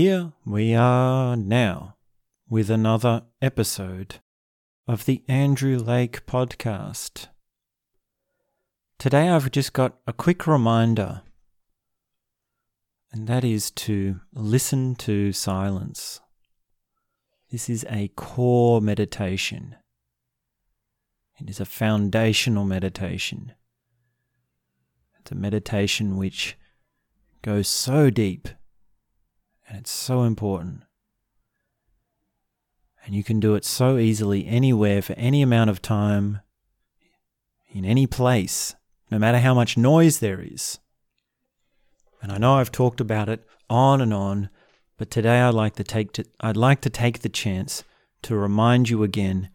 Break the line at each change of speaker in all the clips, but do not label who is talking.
Here we are now with another episode of the Andrew Lake podcast. Today I've just got a quick reminder, and that is to listen to silence. This is a core meditation. It is a foundational meditation. It's a meditation which goes so deep and it's so important. And you can do it so easily anywhere for any amount of time, in any place, no matter how much noise there is. And I know I've talked about it on and on, but today I'd like to take to, I'd like to take the chance to remind you again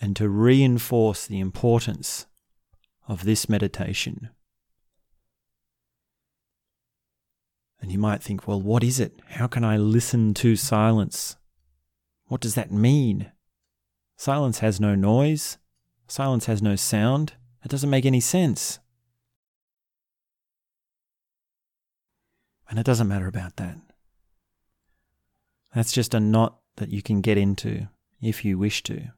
and to reinforce the importance of this meditation. And you might think, well, what is it? How can I listen to silence? What does that mean? Silence has no noise. Silence has no sound. It doesn't make any sense. And it doesn't matter about that. That's just a knot that you can get into if you wish to.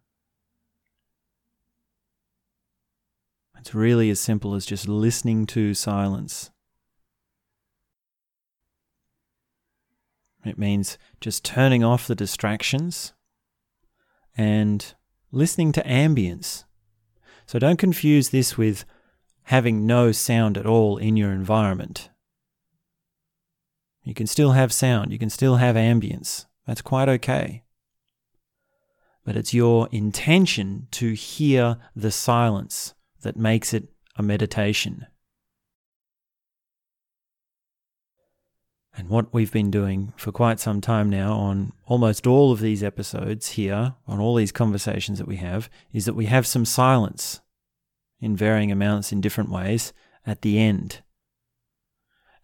It's really as simple as just listening to silence. It means just turning off the distractions and listening to ambience. So don't confuse this with having no sound at all in your environment. You can still have sound, you can still have ambience. That's quite okay. But it's your intention to hear the silence that makes it a meditation. And what we've been doing for quite some time now on almost all of these episodes here, on all these conversations that we have, is that we have some silence in varying amounts in different ways at the end.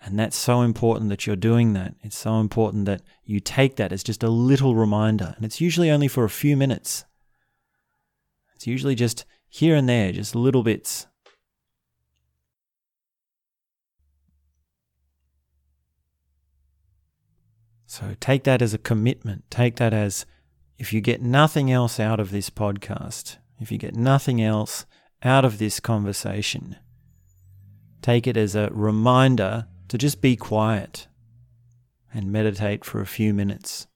And that's so important that you're doing that. It's so important that you take that as just a little reminder. And it's usually only for a few minutes. It's usually just here and there, just little bits. So take that as a commitment. Take that as if you get nothing else out of this podcast, if you get nothing else out of this conversation, take it as a reminder to just be quiet and meditate for a few minutes.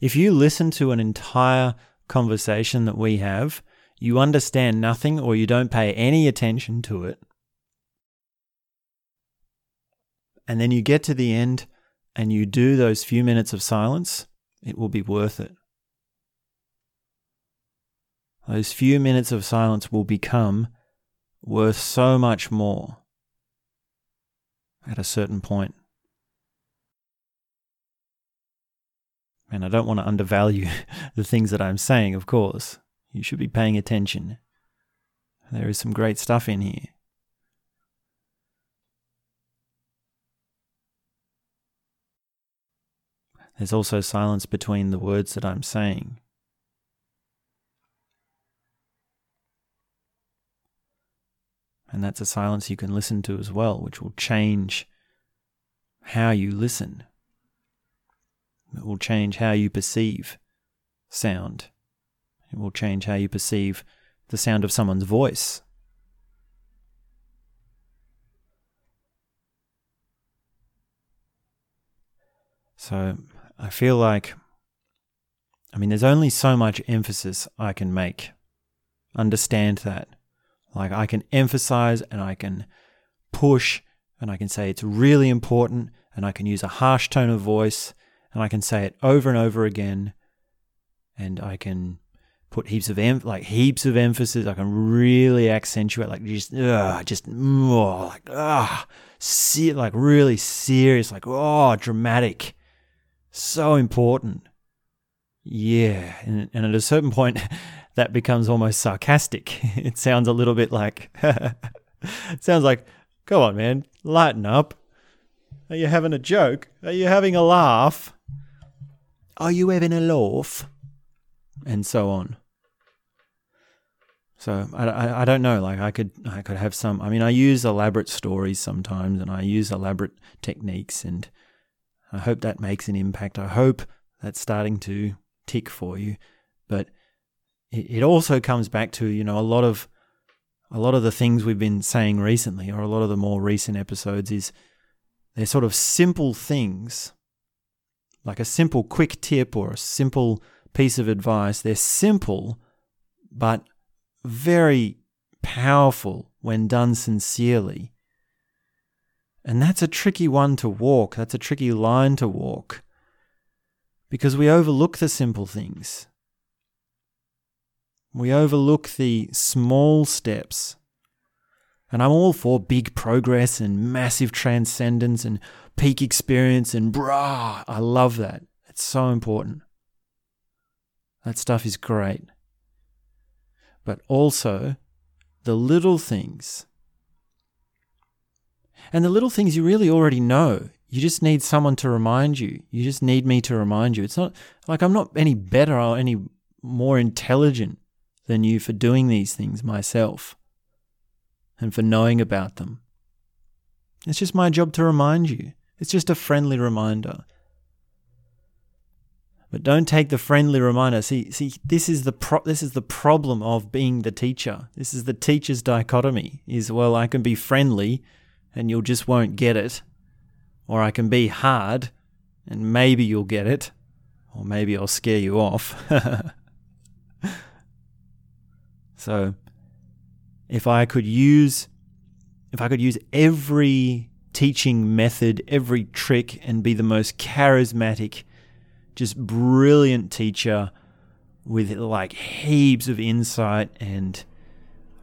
If you listen to an entire conversation that we have, you understand nothing or you don't pay any attention to it, and then you get to the end and you do those few minutes of silence, it will be worth it. Those few minutes of silence will become worth so much more at a certain point. And I don't want to undervalue the things that I'm saying, of course. You should be paying attention. There is some great stuff in here. There's also silence between the words that I'm saying. And that's a silence you can listen to as well, which will change how you listen. It will change how you perceive sound. It will change how you perceive the sound of someone's voice. So I feel like, I mean, there's only so much emphasis I can make. Understand that. Like, I can emphasize and I can push and I can say it's really important and I can use a harsh tone of voice and I can say it over and over again and I can put heaps of em- like heaps of emphasis. I can really accentuate like just ugh, just oh, like ah, see like really serious, like oh, dramatic so important. Yeah. And, and at a certain point, that becomes almost sarcastic. It sounds a little bit like, it sounds like, come on, man, lighten up. Are you having a joke? Are you having a laugh? Are you having a laugh? And so on. So I, I, I, don't know. Like I could I could have some. I mean, I use elaborate stories sometimes, and I use elaborate techniques, and I hope that makes an impact. I hope that's starting to tick for you. But it, also comes back to, you know, a lot of a lot of the things we've been saying recently, or a lot of the more recent episodes, is they're sort of simple things, like a simple quick tip or a simple piece of advice. They're simple, but very powerful when done sincerely. And that's a tricky one to walk. That's a tricky line to walk because we overlook the simple things. We overlook the small steps. And I'm all for big progress and massive transcendence and peak experience and brah. I love that. It's so important. That stuff is great. But also, the little things. And the little things you really already know. You just need someone to remind you. You just need me to remind you. It's not like I'm not any better or any more intelligent than you for doing these things myself and for knowing about them. It's just my job to remind you. It's just a friendly reminder. But don't take the friendly reminder. See, see, this is the pro- this is the problem of being the teacher. This is the teacher's dichotomy. Is well, I can be friendly, and you'll just won't get it, or I can be hard, and maybe you'll get it, or maybe I'll scare you off. so, if I could use, if I could use every teaching method, every trick, and be the most charismatic just brilliant teacher with like heaps of insight and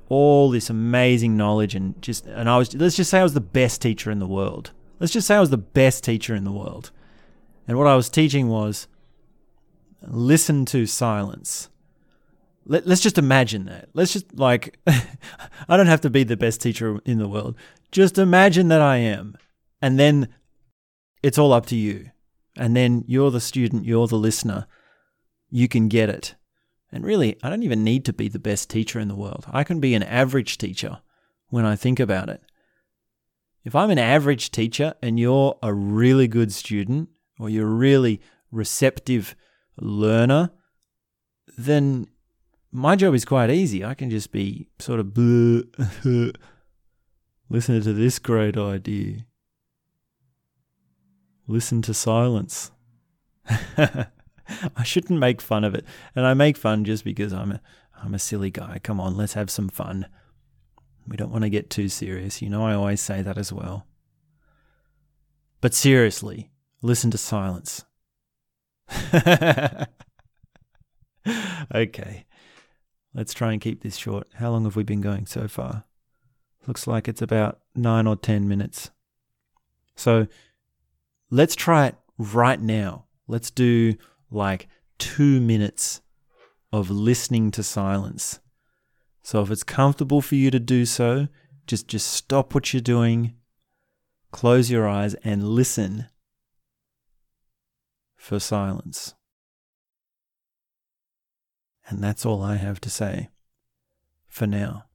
all this amazing knowledge and just and I was let's just say I was the best teacher in the world. Let's just say I was the best teacher in the world. And what I was teaching was listen to silence. Let, let's just imagine that. Let's just like I don't have to be the best teacher in the world. Just imagine that I am. And then it's all up to you and then you're the student, you're the listener, you can get it. And really, I don't even need to be the best teacher in the world. I can be an average teacher when I think about it. If I'm an average teacher and you're a really good student or you're a really receptive learner, then my job is quite easy. I can just be sort of listening to this great idea listen to silence. I shouldn't make fun of it. And I make fun just because I'm a I'm a silly guy. Come on, let's have some fun. We don't want to get too serious. You know I always say that as well. But seriously, listen to silence. okay. Let's try and keep this short. How long have we been going so far? Looks like it's about 9 or 10 minutes. So, let's try it right now. Let's do like two minutes of listening to silence. So if it's comfortable for you to do so, just just stop what you're doing, close your eyes and listen for silence. And that's all I have to say for now.